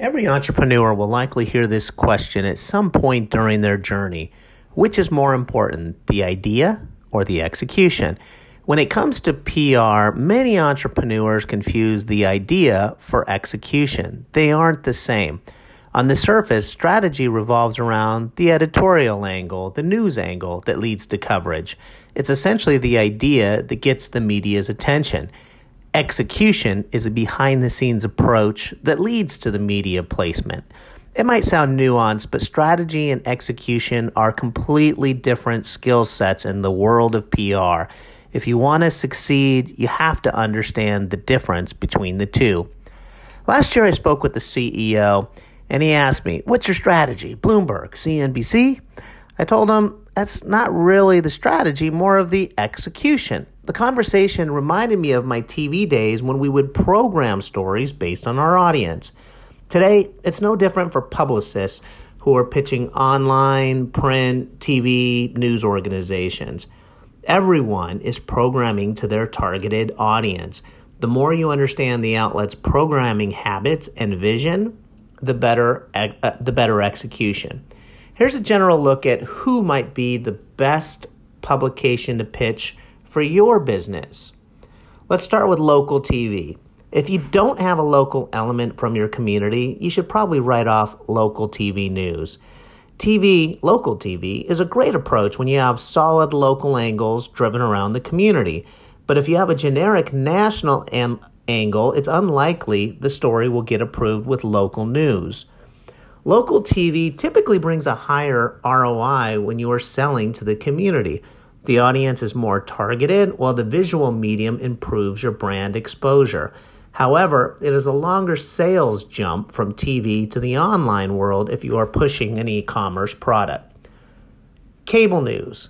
Every entrepreneur will likely hear this question at some point during their journey. Which is more important, the idea or the execution? When it comes to PR, many entrepreneurs confuse the idea for execution. They aren't the same. On the surface, strategy revolves around the editorial angle, the news angle that leads to coverage. It's essentially the idea that gets the media's attention. Execution is a behind the scenes approach that leads to the media placement. It might sound nuanced, but strategy and execution are completely different skill sets in the world of PR. If you want to succeed, you have to understand the difference between the two. Last year, I spoke with the CEO, and he asked me, What's your strategy? Bloomberg, CNBC? I told him that's not really the strategy, more of the execution. The conversation reminded me of my TV days when we would program stories based on our audience. Today, it's no different for publicists who are pitching online, print, TV, news organizations. Everyone is programming to their targeted audience. The more you understand the outlet's programming habits and vision, the better uh, the better execution. Here's a general look at who might be the best publication to pitch for your business. Let's start with local TV. If you don't have a local element from your community, you should probably write off local TV news. TV, local TV, is a great approach when you have solid local angles driven around the community. But if you have a generic national am- angle, it's unlikely the story will get approved with local news. Local TV typically brings a higher ROI when you are selling to the community. The audience is more targeted, while the visual medium improves your brand exposure. However, it is a longer sales jump from TV to the online world if you are pushing an e commerce product. Cable news.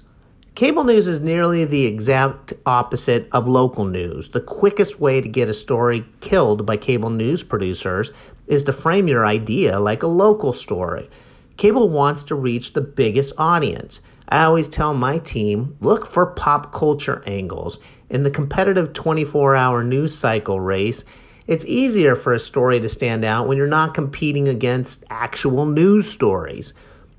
Cable news is nearly the exact opposite of local news. The quickest way to get a story killed by cable news producers is to frame your idea like a local story. Cable wants to reach the biggest audience. I always tell my team look for pop culture angles. In the competitive 24 hour news cycle race, it's easier for a story to stand out when you're not competing against actual news stories.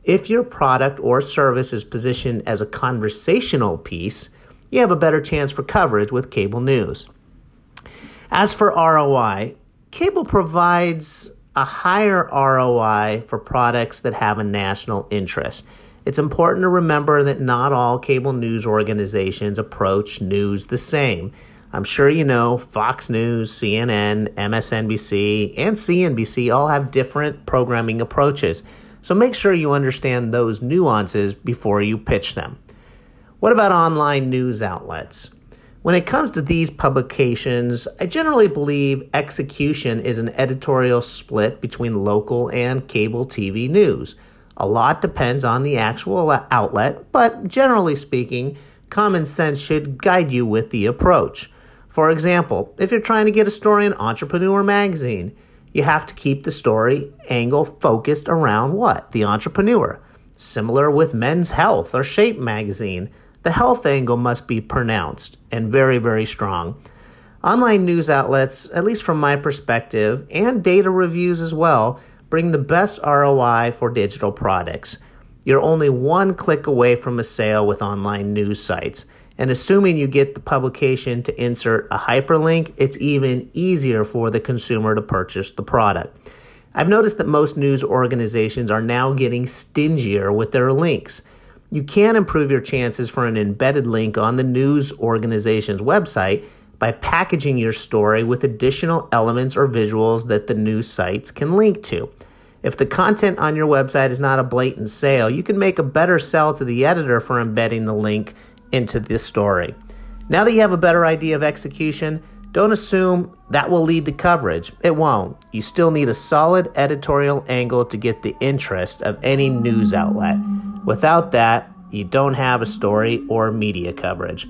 If your product or service is positioned as a conversational piece, you have a better chance for coverage with cable news. As for ROI, cable provides a higher ROI for products that have a national interest. It's important to remember that not all cable news organizations approach news the same. I'm sure you know Fox News, CNN, MSNBC, and CNBC all have different programming approaches. So make sure you understand those nuances before you pitch them. What about online news outlets? When it comes to these publications, I generally believe execution is an editorial split between local and cable TV news. A lot depends on the actual outlet, but generally speaking, common sense should guide you with the approach. For example, if you're trying to get a story in Entrepreneur magazine, you have to keep the story angle focused around what? The entrepreneur. Similar with Men's Health or Shape magazine, the health angle must be pronounced and very, very strong. Online news outlets, at least from my perspective, and data reviews as well, bring the best ROI for digital products. You're only one click away from a sale with online news sites. And assuming you get the publication to insert a hyperlink, it's even easier for the consumer to purchase the product. I've noticed that most news organizations are now getting stingier with their links. You can improve your chances for an embedded link on the news organization's website by packaging your story with additional elements or visuals that the news sites can link to. If the content on your website is not a blatant sale, you can make a better sell to the editor for embedding the link into the story. Now that you have a better idea of execution, don't assume that will lead to coverage. It won't. You still need a solid editorial angle to get the interest of any news outlet. Without that, you don't have a story or media coverage.